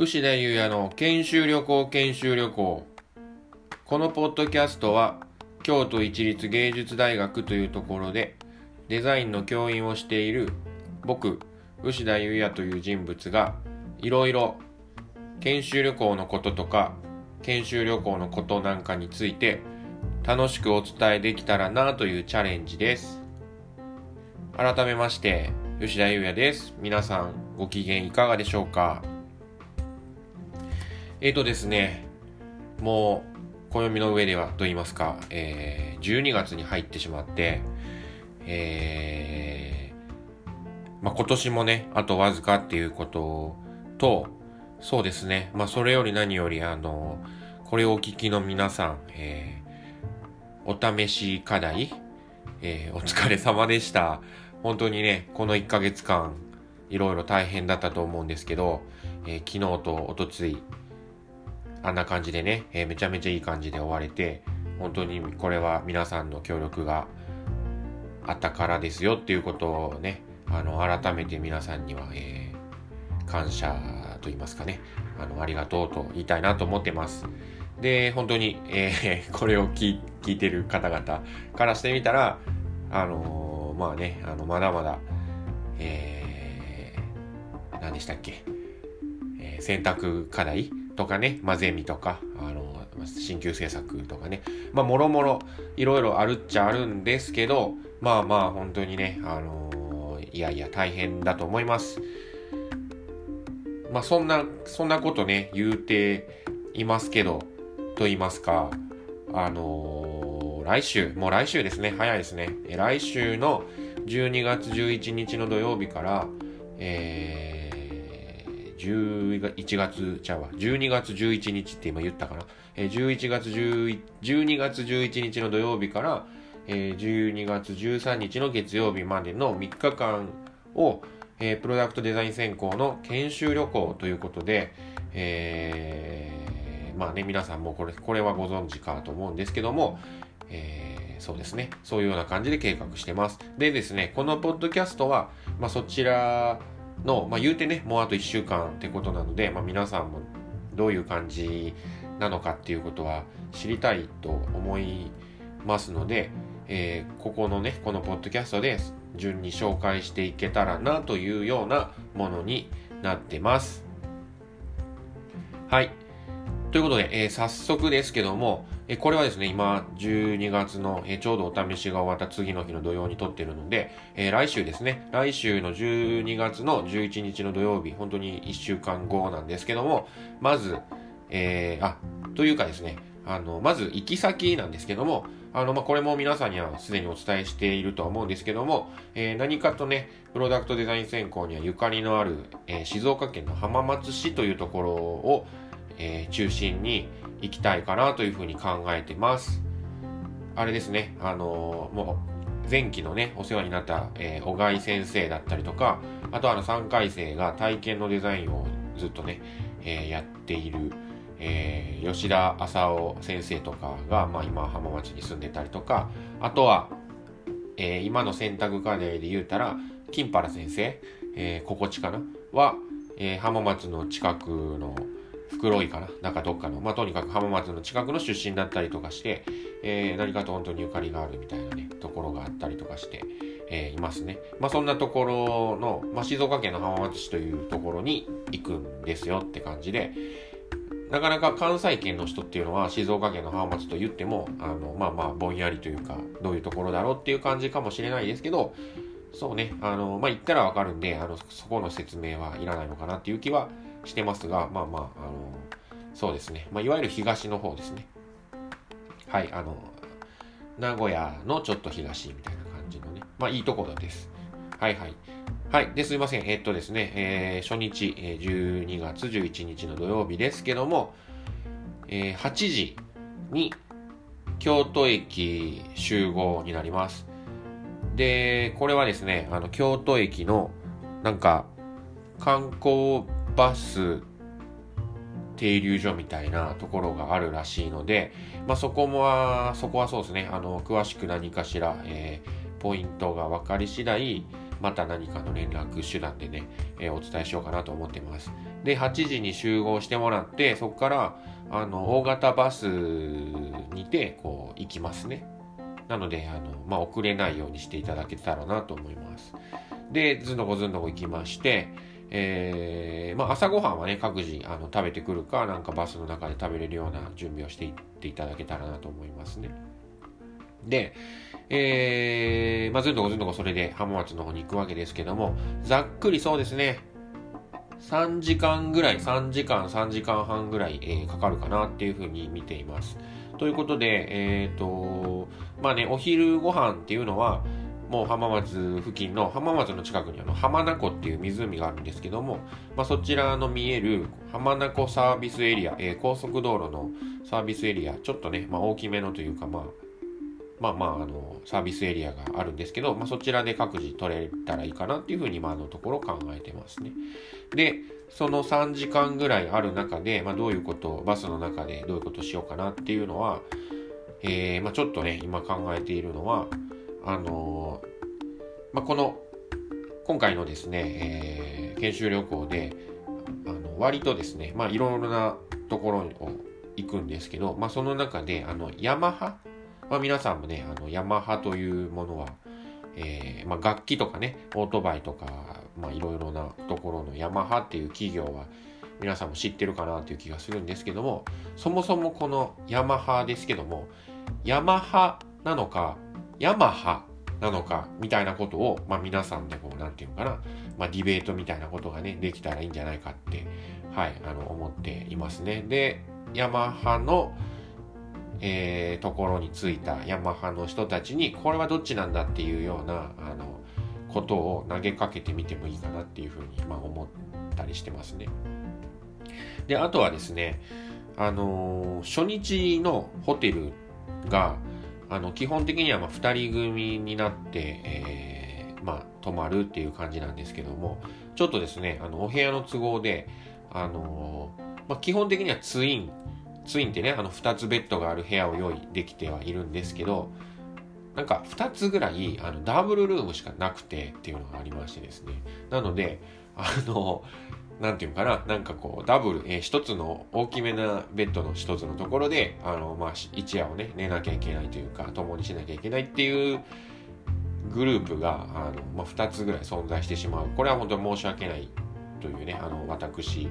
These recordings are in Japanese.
牛田優也の研修旅行研修旅行。このポッドキャストは京都市立芸術大学というところでデザインの教員をしている僕牛田優也という人物がいろいろ研修旅行のこととか研修旅行のことなんかについて楽しくお伝えできたらなというチャレンジです。改めまして吉田優也です。皆さんご機嫌いかがでしょうか？えーとですねもう暦の上ではと言いますか、えー、12月に入ってしまってえー、まあ、今年もねあとわずかっていうこととそうですねまあそれより何よりあのこれをお聞きの皆さん、えー、お試し課題、えー、お疲れ様でした。本当にね、この1ヶ月間、いろいろ大変だったと思うんですけど、えー、昨日とおとつい、あんな感じでね、えー、めちゃめちゃいい感じで終われて、本当にこれは皆さんの協力があったからですよっていうことをね、あの、改めて皆さんには、えー、感謝と言いますかね、あの、ありがとうと言いたいなと思ってます。で、本当に、えー、これを聞いてる方々からしてみたら、あのー、まあね、あの、まだまだ、えー、何でしたっけ、えー、選択課題とかね、まあ、ゼミとか、あの新旧政策とかね、まあ、もろもろ、いろいろあるっちゃあるんですけど、まあまあ、本当にね、あのー、いやいや、大変だと思います。まあ、そんな、そんなことね、言うていますけど、と言いますか、あのー、来週、もう来週ですね、早いですね。来週の12月11日の土曜日から、えー、11月、ちゃうわ、12月11日って今言ったかな。えー、11月11、12月11日の土曜日から、えー、12月13日の月曜日までの3日間を、えー、プロダクトデザイン専攻の研修旅行ということで、えーまあね、皆さんもこれ、これはご存知かと思うんですけども、えー、そうですね。そういうような感じで計画してます。でですね、このポッドキャストは、まあ、そちらの、まあ、言うてね、もうあと1週間ってことなので、まあ、皆さんもどういう感じなのかっていうことは知りたいと思いますので、えー、ここのね、このポッドキャストで順に紹介していけたらなというようなものになってます。はい。ということで、えー、早速ですけども、え、これはですね、今、12月の、え、ちょうどお試しが終わった次の日の土曜に撮ってるので、え来週ですね、来週の12月の11日の土曜日、本当に1週間後なんですけども、まず、えーあ、というかですね、あの、まず行き先なんですけども、あの、まあ、これも皆さんにはすでにお伝えしているとは思うんですけども、え何かとね、プロダクトデザイン専攻にはゆかりのある、え静岡県の浜松市というところを、えー、中心に行きたいかなというふうに考えてます。あれですね、あのー、もう前期のね、お世話になった、えー、小貝先生だったりとか、あとあの3回生が体験のデザインをずっとね、えー、やっている、えー、吉田浅尾先生とかが、まあ、今浜松に住んでたりとか、あとは、えー、今の選択課題で言うたら、金原先生、えー、心地かな？は、えー、浜松の近くの、袋井かななんかどっかの、まあ、とにかく浜松の近くの出身だったりとかして、えー、何かと本当にゆかりがあるみたいなね、ところがあったりとかして、えー、いますね。まあ、そんなところの、まあ、静岡県の浜松市というところに行くんですよって感じで、なかなか関西圏の人っていうのは静岡県の浜松と言っても、あの、まあまあ、ぼんやりというか、どういうところだろうっていう感じかもしれないですけど、そうね、あの、まあ、言ったらわかるんで、あの、そこの説明はいらないのかなっていう気はしてますが、まあまあ、あの、そうですね。まあ、いわゆる東の方ですね。はい、あの、名古屋のちょっと東みたいな感じのね。まあ、いいところです。はいはい。はい。で、すいません。え、っとですね、えー、初日、えー、12月11日の土曜日ですけども、えー、8時に京都駅集合になります。で、これはですね、あの、京都駅の、なんか、観光バス停留所みたいなところがあるらしいので、まあ、そこもそこはそうですね、あの、詳しく何かしら、えー、ポイントが分かり次第、また何かの連絡手段でね、えー、お伝えしようかなと思ってます。で、8時に集合してもらって、そこから、あの、大型バスにて、こう、行きますね。なので、あの、まあ、遅れないようにしていただけたらなと思います。で、ずんどこずんどこ行きまして、えー、まあ、朝ごはんはね、各自あの食べてくるか、なんかバスの中で食べれるような準備をしていっていただけたらなと思いますね。で、えー、まあ、ずんどこずんどこそれで浜松の方に行くわけですけども、ざっくりそうですね、3時間ぐらい、3時間、3時間半ぐらい、えー、かかるかなっていうふうに見ています。ということで、えっ、ー、と、まあね、お昼ご飯っていうのは、もう浜松付近の浜松の近くにあの浜名湖っていう湖があるんですけども、まあ、そちらの見える浜名湖サービスエリア、えー、高速道路のサービスエリアちょっとね、まあ、大きめのというか、まあ、まあまああのサービスエリアがあるんですけど、まあ、そちらで各自取れたらいいかなっていうふうに今のところ考えてますね。でその3時間ぐらいある中で、まあ、どういうことをバスの中でどういうことしようかなっていうのは、えーまあ、ちょっとね今考えているのはあのまあ、この今回のですね、えー、研修旅行であの割とですね、まあ、いろいろなところを行くんですけど、まあ、その中であのヤマハ、まあ、皆さんもねあのヤマハというものは、えーまあ、楽器とかねオートバイとか、まあ、いろいろなところのヤマハっていう企業は皆さんも知ってるかなという気がするんですけどもそもそもこのヤマハですけどもヤマハなのかヤマハなのかみたいなことを、まあ、皆さんでこう何て言うのかな、まあ、ディベートみたいなことがねできたらいいんじゃないかってはいあの思っていますねでヤマハのえー、ところについたヤマハの人たちにこれはどっちなんだっていうようなあのことを投げかけてみてもいいかなっていうふうに、まあ、思ったりしてますね。であとはですねあのー、初日のホテルがあの基本的にはまあ2人組になって、えー、まあ、泊まるっていう感じなんですけどもちょっとですねあのお部屋の都合で、あのまあ、基本的にはツインツインってねあの2つベッドがある部屋を用意できてはいるんですけどなんか2つぐらいあのダブルルームしかなくてっていうのがありましてですね。なのであのなんていうかな、なんかこう、ダブル、えー、一つの大きめなベッドの一つのところで、あの、まあ、一夜をね、寝なきゃいけないというか、共にしなきゃいけないっていうグループが、あの、まあ、二つぐらい存在してしまう。これは本当に申し訳ないというね、あの、私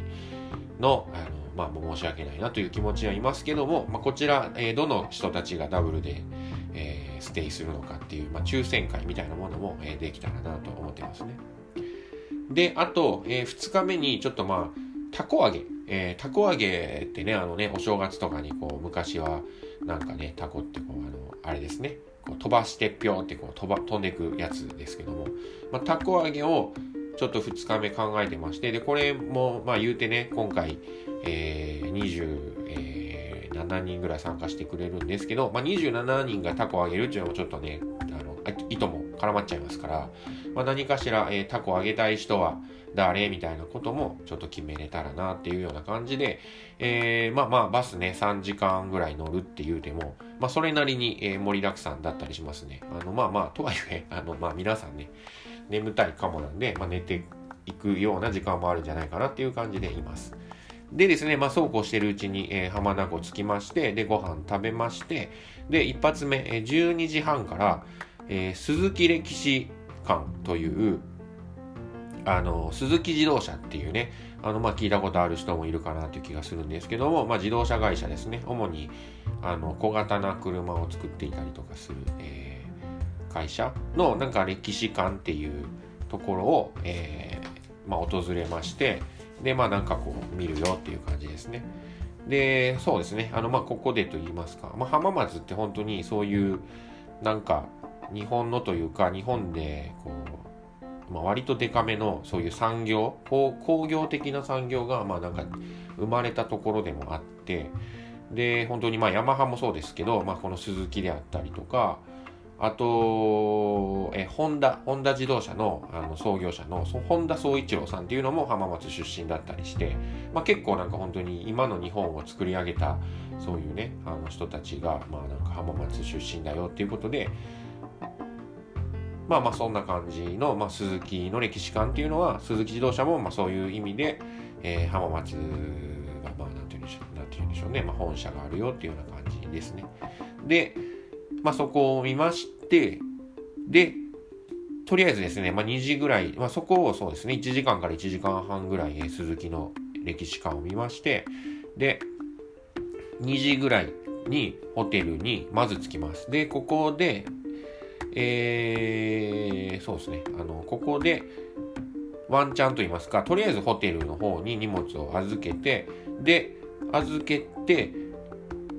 の、あの、まあ、申し訳ないなという気持ちはいますけども、まあ、こちら、えー、どの人たちがダブルで、えー、ステイするのかっていう、まあ、抽選会みたいなものも、えー、できたらなと思ってますね。で、あと、えー、2日目にちょっとまあ、たこ揚げ。えー、たこ揚げってね、あのね、お正月とかにこう、昔は、なんかね、たこってこう、あの、あれですね、こう飛ばしてぴょんってこう飛ば、飛んでいくやつですけども、まあ、たこ揚げをちょっと2日目考えてまして、で、これも、まあ言うてね、今回、えー、20、えー、7人ぐらい参加してくれるんですけど、まあ、27人がタコあげるっていうのもちょっとね、あの、意図も絡まっちゃいますから、まあ、何かしら、えー、タコあげたい人は誰みたいなこともちょっと決めれたらなっていうような感じで、えー、まあまあバスね、3時間ぐらい乗るっていうでも、まあそれなりに、盛りだくさんだったりしますね。あの、まあまあ、とはいえ、あの、まあ皆さんね、眠たいかもなんで、まあ寝ていくような時間もあるんじゃないかなっていう感じでいます。でですね、まあ、そうこうしてるうちに、えー、浜名湖着きまして、で、ご飯食べまして、で、一発目、えー、12時半から、えー、鈴木歴史館という、あの、鈴木自動車っていうね、あの、まあ、聞いたことある人もいるかなという気がするんですけども、まあ、自動車会社ですね。主に、あの、小型な車を作っていたりとかする、えー、会社の、なんか歴史館っていうところを、えー、まあ、訪れまして、で、まあなんかこう見るよっていう感じですね。で、そうですね。あの、まあここでと言いますか。まあ浜松って本当にそういう、なんか日本のというか、日本でこう、まあ、割とデカめのそういう産業、工業的な産業が、まあなんか生まれたところでもあって、で、本当にまあヤマハもそうですけど、まあこの鈴木であったりとか、あと、え、ホンダ、ホンダ自動車のあの創業者の本田宗一郎さんっていうのも浜松出身だったりして、まあ、結構なんか本当に今の日本を作り上げたそういうね、あの人たちが、まあなんか浜松出身だよっていうことで、まあまあそんな感じの、まあ、鈴木の歴史観っていうのは鈴木自動車もまあそういう意味で、えー、浜松がまあなんていうんでしょうね、まあ、本社があるよっていうような感じですね。で、まあ、そこを見ましてでとりあえずですね、まあ、2時ぐらい、まあ、そこをそうですね1時間から1時間半ぐらい、鈴木の歴史観を見ましてで2時ぐらいにホテルにまず着きます。で、ここで、えー、そうですね、あの、ここで、ワンチャンと言いますか、とりあえずホテルの方に荷物を預けて、で、預けて、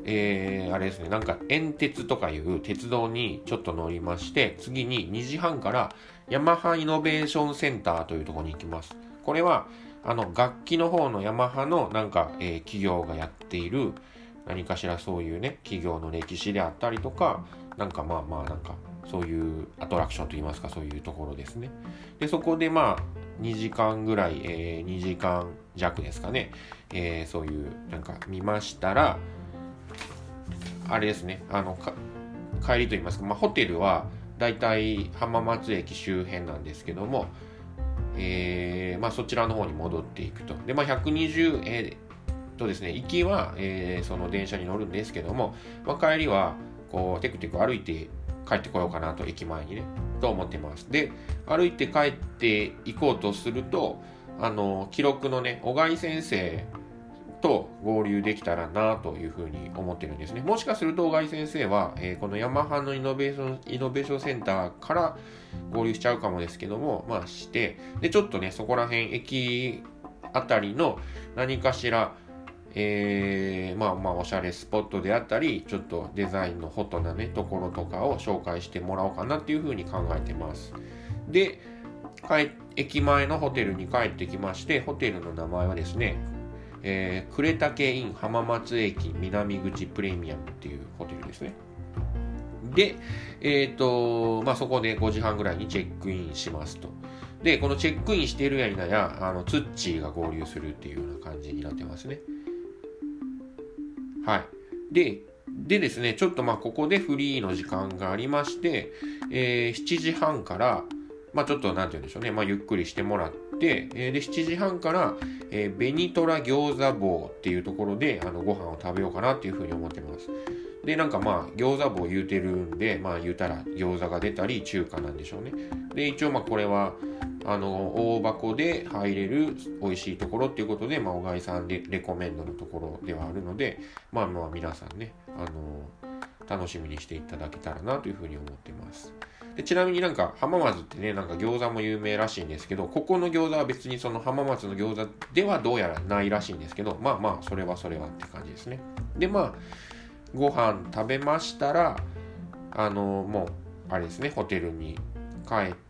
えー、あれですね、なんか、煙鉄とかいう鉄道にちょっと乗りまして、次に2時半からヤマハイノベーションセンターというところに行きます。これは、あの、楽器の方のヤマハのなんか、えー、企業がやっている、何かしらそういうね企業の歴史であったりとかなんかまあまあなんかそういうアトラクションといいますかそういうところですね。でそこでまあ2時間ぐらい、えー、2時間弱ですかね、えー、そういうなんか見ましたらあれですね。あの帰りと言いますか、まあ、ホテルはだいたい浜松駅周辺なんですけども、えーまあ、そちらの方に戻っていくと。で、まあ、120、えーとですね、行きは、えー、その電車に乗るんですけども、まあ、帰りは、こう、テクテク歩いて帰ってこようかなと、駅前にね、と思ってます。で、歩いて帰っていこうとすると、あの、記録のね、小貝先生と合流できたらなというふうに思ってるんですね。もしかすると小貝先生は、えー、このヤマハのイノベーション、イノベーションセンターから合流しちゃうかもですけども、まあして、で、ちょっとね、そこら辺、駅あたりの何かしら、えー、まあまあおしゃれスポットであったりちょっとデザインのホットなねところとかを紹介してもらおうかなっていうふうに考えてますで駅前のホテルに帰ってきましてホテルの名前はですね、えー、呉竹イン浜松駅南口プレミアムっていうホテルですねで、えっ、ー、と、まあ、そこで5時半ぐらいにチェックインしますと。で、このチェックインしてるやいなや、あの、ツッチーが合流するっていうような感じになってますね。はい。で、でですね、ちょっとまあここでフリーの時間がありまして、えー、7時半から、まあちょっとなんて言うんでしょうね、まあゆっくりしてもらって、えー、で、7時半から、えー、ベニトラ餃子棒っていうところで、あの、ご飯を食べようかなっていうふうに思ってます。で、なんかまあ、餃子棒言うてるんで、まあ言うたら餃子が出たり中華なんでしょうね。で、一応まあこれは、あの大箱で入れる美味しいところっていうことで、まあ、小貝さんでレコメンドのところではあるのでまあまあ皆さんねあの楽しみにしていただけたらなというふうに思ってます。でちなみになんか浜松ってねなんか餃子も有名らしいんですけどここの餃子は別にその浜松の餃子ではどうやらないらしいんですけどまあまあそれはそれはって感じですね。でまあご飯食べましたらあのもうあれですねホテルに帰って、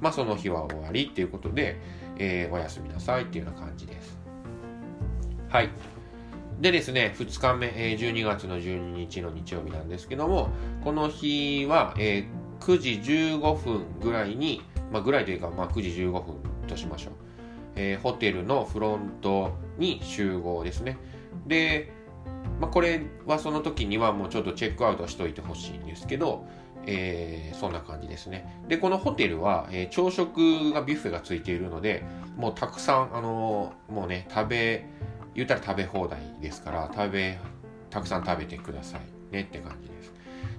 まあ、その日は終わりっていうことで、えー、おやすみなさいっていうような感じです。はい。でですね、2日目、えー、12月の12日の日曜日なんですけども、この日は、えー、9時15分ぐらいに、まあ、ぐらいというか、まあ、9時15分としましょう。えー、ホテルのフロントに集合ですね。で、まあ、これはその時にはもうちょっとチェックアウトしといてほしいんですけど、えー、そんな感じですね。で、このホテルは、えー、朝食がビュッフェがついているので、もうたくさん、あのー、もうね、食べ、言ったら食べ放題ですから、食べ、たくさん食べてくださいねって感じです。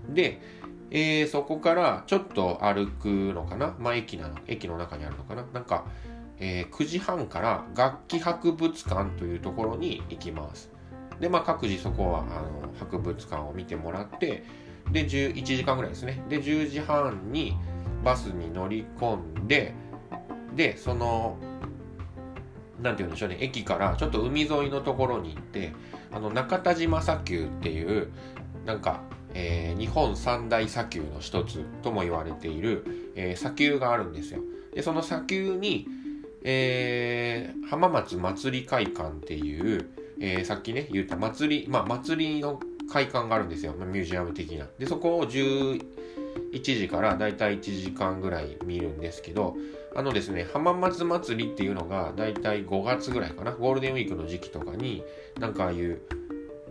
で、えー、そこからちょっと歩くのかな？まあ、駅なの、駅の中にあるのかな？なんか、えー、9時半から楽器博物館というところに行きます。で、まあ、各自そこは、あの、博物館を見てもらって、で、1時間ぐらいですね。で、10時半にバスに乗り込んで、で、その、なんて言うんでしょうね、駅からちょっと海沿いのところに行って、あの、中田島砂丘っていう、なんか、えー、日本三大砂丘の一つとも言われている、えー、砂丘があるんですよ。で、その砂丘に、えー、浜松祭り会館っていう、えー、さっきね、言った祭り、まあ祭りの会館があるんですよ、まあ、ミュージアム的な。で、そこを11時からだいたい1時間ぐらい見るんですけど、あのですね、浜松祭りっていうのがだいたい5月ぐらいかな、ゴールデンウィークの時期とかに、なんかああいう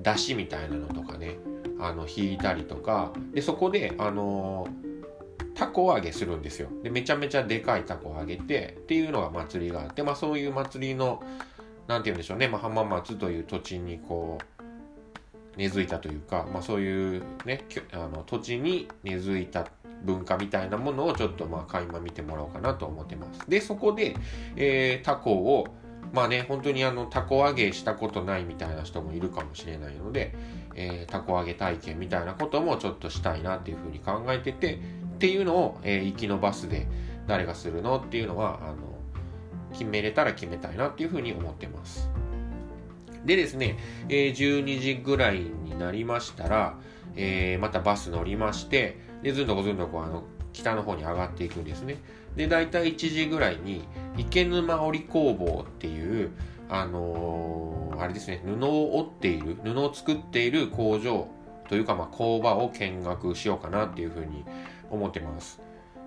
出汁みたいなのとかね、あの、引いたりとか、で、そこで、あのタコ揚げするんですよ。で、めちゃめちゃでかいタコ揚げて、っていうのが祭りがあって、まあそういう祭りの、なんて言うんでしょうね、まあ、浜松という土地にこう、根付いたというか、まあそういうね、あの土地に根付いた文化みたいなものをちょっとまあ垣間見てもらおうかなと思ってます。で、そこで、えー、タコを、まあね、本当にあの、タコ揚げしたことないみたいな人もいるかもしれないので、えー、タコ揚げ体験みたいなこともちょっとしたいなっていうふうに考えてて、っていうのを、えー、行きのバスで誰がするのっていうのは、あの、決めれたら決めたいなっていうふうに思ってます。でですね、えー、12時ぐらいになりましたら、えー、またバス乗りまして、で、ずんどこずんどこあの、北の方に上がっていくんですね。で、大体1時ぐらいに、池沼織工房っていう、あのー、あれですね、布を織っている、布を作っている工場というか、まあ、工場を見学しようかなっていうふうに思ってます。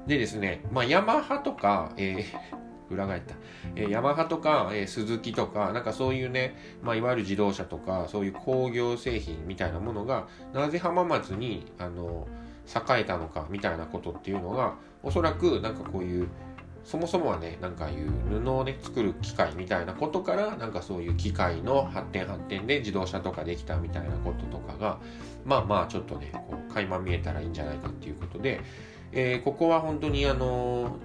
でですね、まあ、ヤマハとか、えー、裏返った。えー、ヤマハとか、えー、スズキとか、なんかそういうね、まあ、いわゆる自動車とか、そういう工業製品みたいなものが、なぜ浜松に、あの、栄えたのか、みたいなことっていうのが、おそらく、なんかこういう、そもそもはね、なんかいう布をね、作る機械みたいなことから、なんかそういう機械の発展発展で自動車とかできたみたいなこととかが、まあまあちょっとね、こう、垣間見えたらいいんじゃないかっていうことで、えー、ここは本当にあの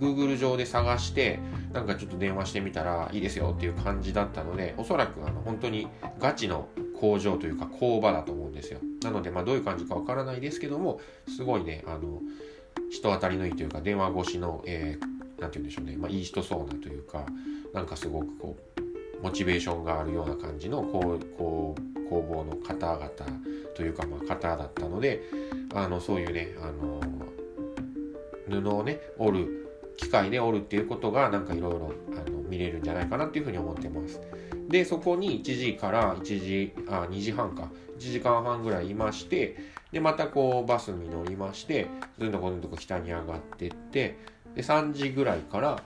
Google 上で探してなんかちょっと電話してみたらいいですよっていう感じだったのでおそらくあの本当にガチの工場というか工場だと思うんですよ。なのでまあどういう感じかわからないですけどもすごいねあの人当たりのいいというか電話越しの、えー、なんて言うんでしょうね、まあ、いい人そうなというかなんかすごくこうモチベーションがあるような感じのこうこう工房の方々というかまあ方だったのであのそういうねあの布をね織る機械で織るっていうことがなんかいろいろ見れるんじゃないかなっていうふうに思ってます。でそこに1時から1時あ2時半か1時間半ぐらいいましてでまたこうバスに乗りましてずんどこずんどこ北に上がってってで3時ぐらいから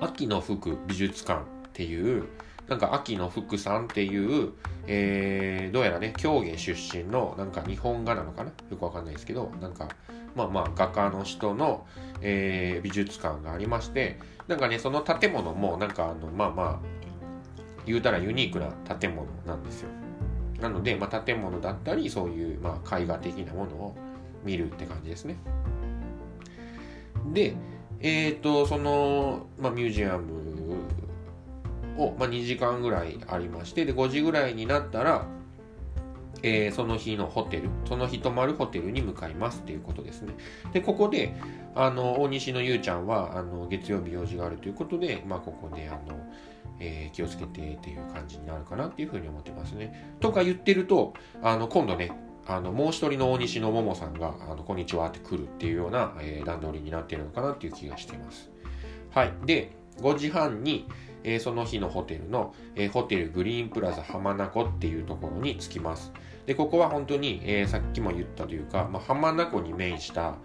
秋の服美術館っていうなんか秋の福さんっていう、えー、どうやらね、狂言出身の、なんか日本画なのかな？よくわかんないですけど、なんか、まあまあ画家の人の、えー、美術館がありまして、なんかね、その建物も、なんかあの、まあまあ、言うたらユニークな建物なんですよ。なので、まあ、建物だったり、そういう、まあ、絵画的なものを見るって感じですね。で、えっ、ー、と、その、まあ、ミュージアムを、まあ、2時間ぐらいありまして、で、5時ぐらいになったら、えー、その日のホテル、その日泊まるホテルに向かいますっていうことですね。で、ここで、あの、大西のゆうちゃんは、あの、月曜日用事があるということで、まあ、ここで、あの、えー、気をつけてっていう感じになるかなっていうふうに思ってますね。とか言ってると、あの、今度ね、あの、もう一人の大西のももさんが、あの、こんにちはって来るっていうような、えー、段取りになってるのかなっていう気がしています。はい。で、5時半に、えー、その日のホテルの、えー、ホテルグリーンプラザ浜名湖っていうところに着きます。で、ここは本当に、えー、さっきも言ったというか、まあ、浜名湖に面した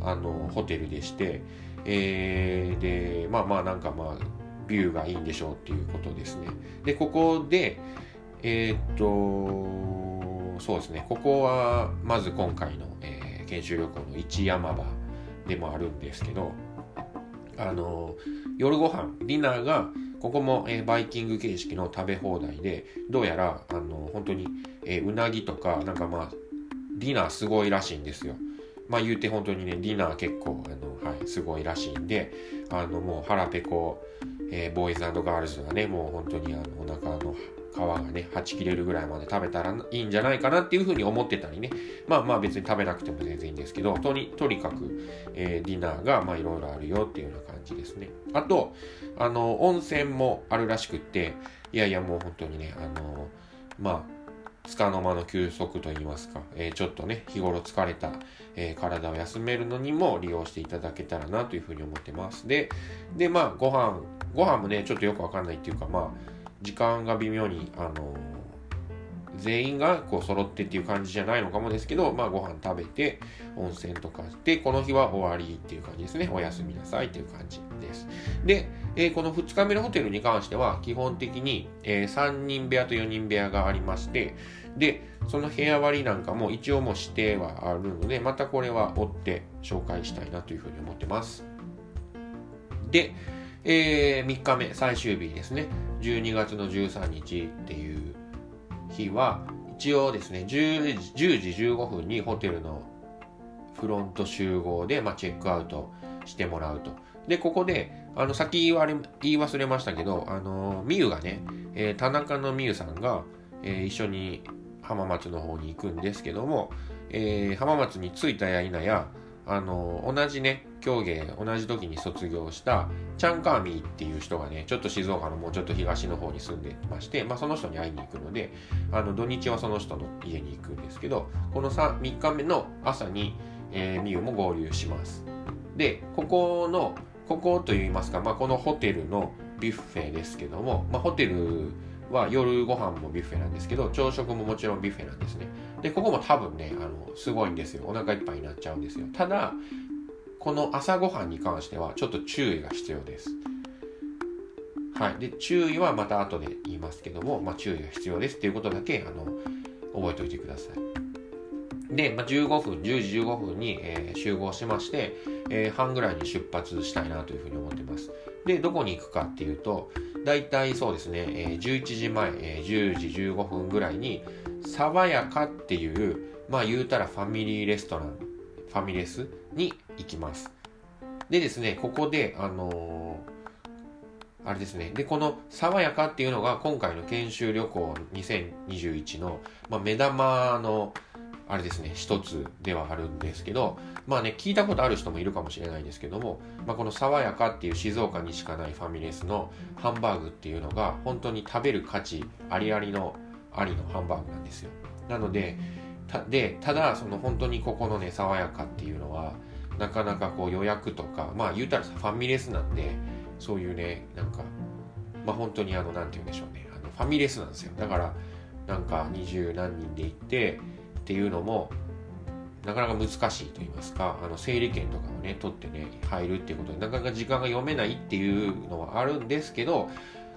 あのホテルでして、えー、で、まあまあなんかまあ、ビューがいいんでしょうっていうことですね。で、ここで、え、っと、そうですね、ここはまず今回の、えー、研修旅行の一山場でもあるんですけど、あの、夜ご飯、ディナーがここも、えー、バイキング形式の食べ放題で、どうやら、あの、本当に、えー、うなぎとか、なんかまあ、ディナーすごいらしいんですよ。まあ言うて本当にね、ディナー結構、あの、はい、すごいらしいんで、あの、もう腹ペコ、えー、ボーイズガールズがね、もう本当にあの、お腹の皮がね、はち切れるぐらいまで食べたらいいんじゃないかなっていうふうに思ってたりね。まあまあ別に食べなくても全然いいんですけど、とにとにかく、えー、ディナーがまあいろいろあるよっていうような感じですね。あと、あの、温泉もあるらしくって、いやいやもう本当にね、あの、まあ、つかの間の休息といいますか、えー、ちょっとね、日頃疲れた、えー、体を休めるのにも利用していただけたらなというふうに思ってます。で、で、まあ、ご飯、ご飯もね、ちょっとよくわかんないっていうか、まあ、時間が微妙に、あの全員がこう揃ってっていう感じじゃないのかもですけど、まあご飯食べて、温泉とかして、この日は終わりっていう感じですね。おやすみなさいっていう感じです。で、えー、この2日目のホテルに関しては、基本的に、えー、3人部屋と4人部屋がありまして、で、その部屋割りなんかも一応もう指定はあるので、またこれは追って紹介したいなというふうに思ってます。で、えー、3日目、最終日ですね。12月の13日っていう日は、一応ですね、10, 10時15分にホテルのフロント集合で、まあ、チェックアウトしてもらうと。で、ここで、あの、先言われ、言い忘れましたけど、あの、みゆがね、えー、田中のみゆさんが、えー、一緒に浜松の方に行くんですけども、えー、浜松に着いたや否や、あの、同じね、競芸、同じ時に卒業した、チャンカーミーっていう人がね、ちょっと静岡のもうちょっと東の方に住んでまして、まあその人に会いに行くので、あの、土日はその人の家に行くんですけど、この 3, 3日目の朝に、えー、ミュウも合流します。で、ここの、ここといいますか、まあこのホテルのビュッフェですけども、まあホテルは夜ご飯もビュッフェなんですけど、朝食ももちろんビュッフェなんですね。で、ここも多分ね、あの、すごいんですよ。お腹いっぱいになっちゃうんですよ。ただ、この朝ごはんに関してはちょっと注意が必要です。はい。で、注意はまた後で言いますけども、まあ、注意が必要ですっていうことだけ、あの、覚えておいてください。で、まあ、15分、10時15分に、えー、集合しまして、えー、半ぐらいに出発したいなというふうに思ってます。で、どこに行くかっていうと、大体そうですね、えー、11時前、えー、10時15分ぐらいに、爽やかっていう、まあ言うたらファミリーレストラン、ファミレスに行きます。でですね、ここで、あのー、あれですね。で、この爽やかっていうのが今回の研修旅行2021の、まあ、目玉の、あれですね、一つではあるんですけど、まあね、聞いたことある人もいるかもしれないんですけども、まあ、この爽やかっていう静岡にしかないファミレスのハンバーグっていうのが本当に食べる価値ありありのありのハンバーグなんですよ。なので、たでただその本当にここのね爽やかっていうのはなかなかこう予約とかまあ言うたらさファミレスなんでそういうねなんかまあ本当にあのなんて言うんでしょうねあのファミレスなんですよ。だからなんか二十何人で行ってっていうのもなかなか難しいと言いますかあの整理券とかをね取ってね入るっていうことでなかなか時間が読めないっていうのはあるんですけど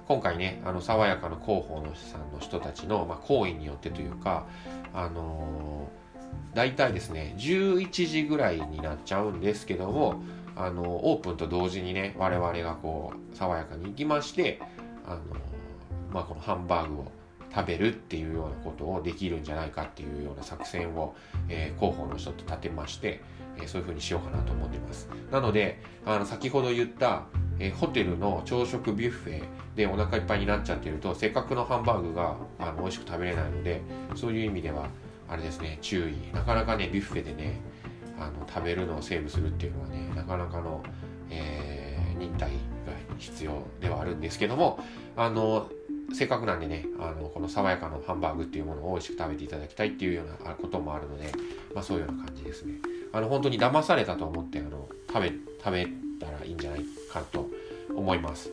今回ね、あの、爽やかの広報のさんの人たちの、まあ、行為によってというか、あのー、大体ですね、11時ぐらいになっちゃうんですけども、あの、オープンと同時にね、我々がこう、爽やかに行きまして、あの、まあ、このハンバーグを食べるっていうようなことをできるんじゃないかっていうような作戦を、えー、広報の人と立てまして、えー、そういうふうにしようかなと思ってます。なので、あの、先ほど言った、えー、ホテルの朝食ビュッフェでお腹いっぱいになっちゃってるとせっかくのハンバーグがあの美味しく食べれないのでそういう意味ではあれですね注意なかなかねビュッフェでねあの食べるのをセーブするっていうのはねなかなかの、えー、忍耐が必要ではあるんですけどもあのせっかくなんでねあのこの爽やかのハンバーグっていうものを美味しく食べていただきたいっていうようなこともあるので、まあ、そういうような感じですねあの本当に騙されたと思ってあの食べ食べたらいいんじゃないかと思います。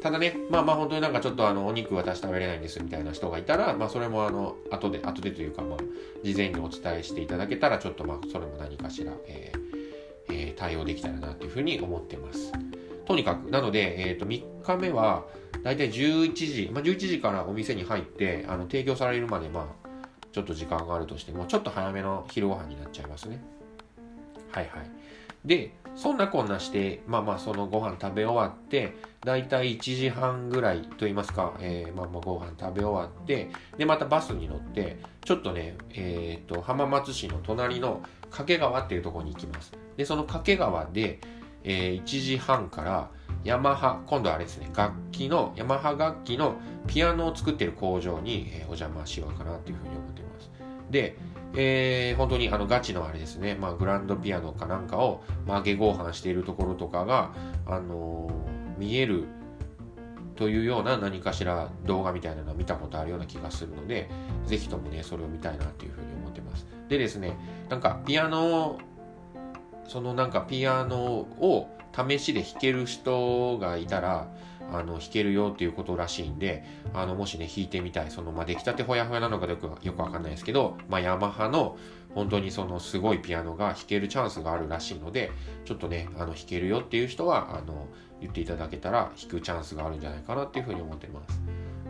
ただね、まあまあ本当になんかちょっとあのお肉私食べれないんですみたいな人がいたら、まあそれもあの後で、後でというかまあ事前にお伝えしていただけたらちょっとまあそれも何かしら、えーえー、対応できたらなというふうに思ってます。とにかく、なので、えっ、ー、と3日目はだいたい11時、まあ11時からお店に入ってあの提供されるまでまあちょっと時間があるとしてもちょっと早めの昼ご飯になっちゃいますね。はいはい。で、そんなこんなして、まあまあそのご飯食べ終わって、だいたい1時半ぐらいと言いますか、えー、まあまあご飯食べ終わって、で、またバスに乗って、ちょっとね、えっ、ー、と、浜松市の隣の掛川っていうところに行きます。で、その掛川で、えー、1時半からヤマハ、今度はあれですね、楽器の、ヤマハ楽器のピアノを作ってる工場に、え、お邪魔しようかなというふうに思っています。で、えー、本当にあのガチのあれですね、まあ、グランドピアノかなんかを曲げ合板しているところとかが、あのー、見えるというような何かしら動画みたいなのを見たことあるような気がするので、ぜひともね、それを見たいなというふうに思ってます。でですね、なんかピアノそのなんかピアノを試しで弾ける人がいたら、あの、弾けるよっていうことらしいんで、あの、もしね、弾いてみたい、その、まあ、出来たてほやほやなのかよくよくわかんないですけど、まあ、ヤマハの、本当にそのすごいピアノが弾けるチャンスがあるらしいので、ちょっとね、あの、弾けるよっていう人は、あの、言っていただけたら弾くチャンスがあるんじゃないかなっていうふうに思ってます。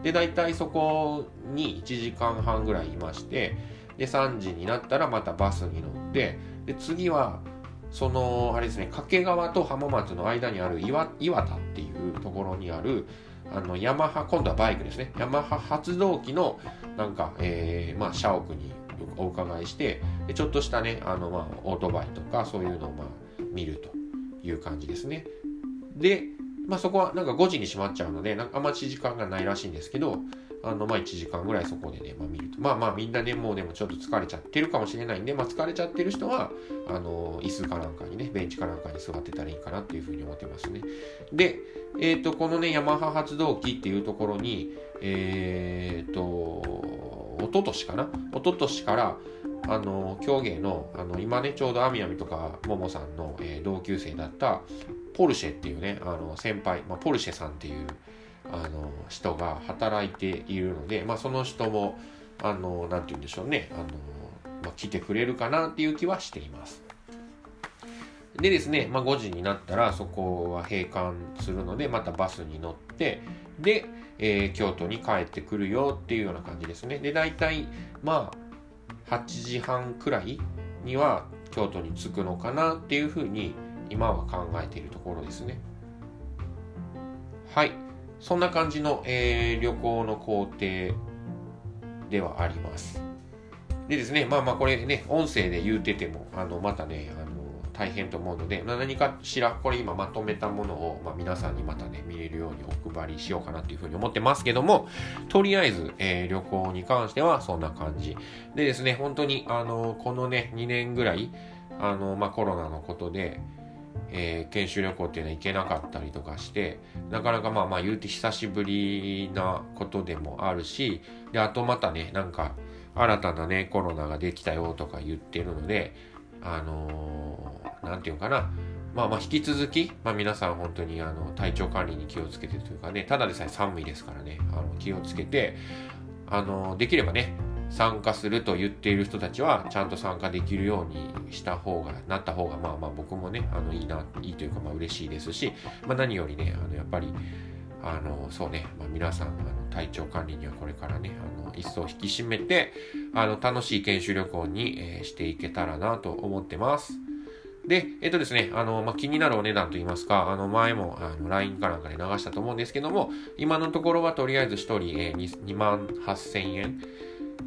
で、大体そこに1時間半ぐらいいまして、で、3時になったらまたバスに乗って、で、次は、その、あれですね、掛川と浜松の間にある岩岩田っていうところにある、あの、ヤマハ、今度はバイクですね。ヤマハ発動機の、なんか、えー、まあ、社屋にお伺いして、でちょっとしたね、あの、まあ、オートバイとか、そういうのを、まあ、見るという感じですね。で、まあ、そこはなんか5時に閉まっちゃうので、なんかあんまり時間がないらしいんですけど、あの、まあ、1時間ぐらいそこでね、まあ、見ると。まあまあ、みんなね、もうでもちょっと疲れちゃってるかもしれないんで、まあ、疲れちゃってる人は、あの、椅子かなんかにね、ベンチかなんかに座ってたらいいかなっていうふうに思ってますね。で、えっ、ー、と、このね、ヤマハ発動機っていうところに、えっ、ー、と、おととしかな？おととしから、あの、競芸の、あの、今ね、ちょうどアミアミとか、ももさんの、えー、同級生だった、ポルシェっていうね、あの、先輩、まあ、ポルシェさんっていう、あの、人が働いているので、まあ、その人も、あの、なんて言うんでしょうね、あの、まあ、来てくれるかなっていう気はしています。でですね、まあ、5時になったらそこは閉館するので、またバスに乗って、で、えー、京都に帰ってくるよっていうような感じですね。で、大体、まあ、8時半くらいには京都に着くのかなっていうふうに今は考えているところですね。はい。そんな感じの、えー、旅行の工程ではあります。でですね、まあまあこれね、音声で言うてても、あの、またね、大変と思うので、何かしら、これ今まとめたものを、まあ、皆さんにまたね、見れるようにお配りしようかなというふうに思ってますけども、とりあえず、えー、旅行に関してはそんな感じ。でですね、本当に、あの、このね、2年ぐらい、あの、まあ、コロナのことで、えー、研修旅行っていうのは行けなかったりとかして、なかなかまあまあ言うて久しぶりなことでもあるし、で、あとまたね、なんか新たなね、コロナができたよとか言ってるので、あのー、なんていうかな、まあまあ引き続き、まあ皆さん本当にあの体調管理に気をつけてというかね、ただでさえ寒いですからね、あの気をつけて、あのー、できればね、参加すると言っている人たちはちゃんと参加できるようにした方がなった方がまあまあ僕もねあのいいないいというかまあ嬉しいですし、まあ、何よりねあのやっぱりあのそうね、まあ、皆さんあの体調管理にはこれからねあの一層引き締めてあの楽しい研修旅行に、えー、していけたらなと思ってます。で、えっとですね、あの、まあ、気になるお値段といいますか、あの、前も、あの、LINE かなんかで流したと思うんですけども、今のところはとりあえず1人、えー、2万8000円、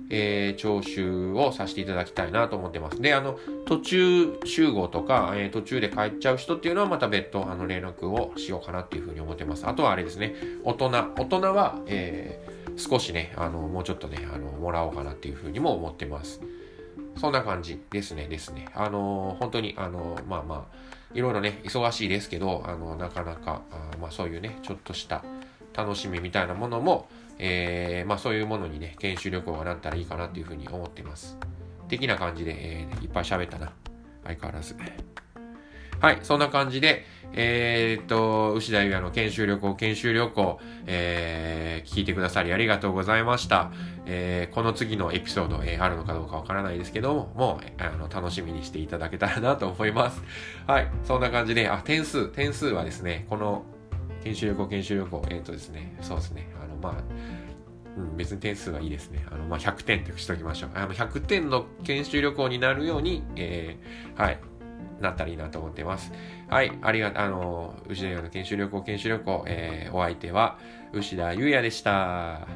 えー、徴収をさせていただきたいなと思ってます。で、あの、途中集合とか、えー、途中で帰っちゃう人っていうのはまた別途、あの、連絡をしようかなっていうふうに思ってます。あとはあれですね、大人、大人は、えー、少しね、あの、もうちょっとね、あの、もらおうかなっていうふうにも思ってます。そんな感じですね、ですね。あの、本当に、あの、まあまあ、いろいろね、忙しいですけど、あの、なかなか、あまあそういうね、ちょっとした楽しみみたいなものも、えー、まあそういうものにね、研修旅行がなったらいいかなっていうふうに思っています。的な感じで、えー、いっぱい喋ったな。相変わらず。はい、そんな感じで、えー、っと、牛田優也の研修旅行、研修旅行、えー、聞いてくださりありがとうございました。えー、この次のエピソード、えー、あるのかどうかわからないですけども、もう、あの、楽しみにしていただけたらなと思います。はい、そんな感じで、あ、点数、点数はですね、この、研修旅行、研修旅行、えっ、とですね、そうですね、あの、まあ、うん、別に点数はいいですね。あの、まあ、100点ってしときましょう。あの、100点の研修旅行になるように、えー、はい、なったらいいなと思ってます。はい、ありがとう、あの、牛田優の研修旅行、研修旅行、えー、お相手は、牛田優也でした。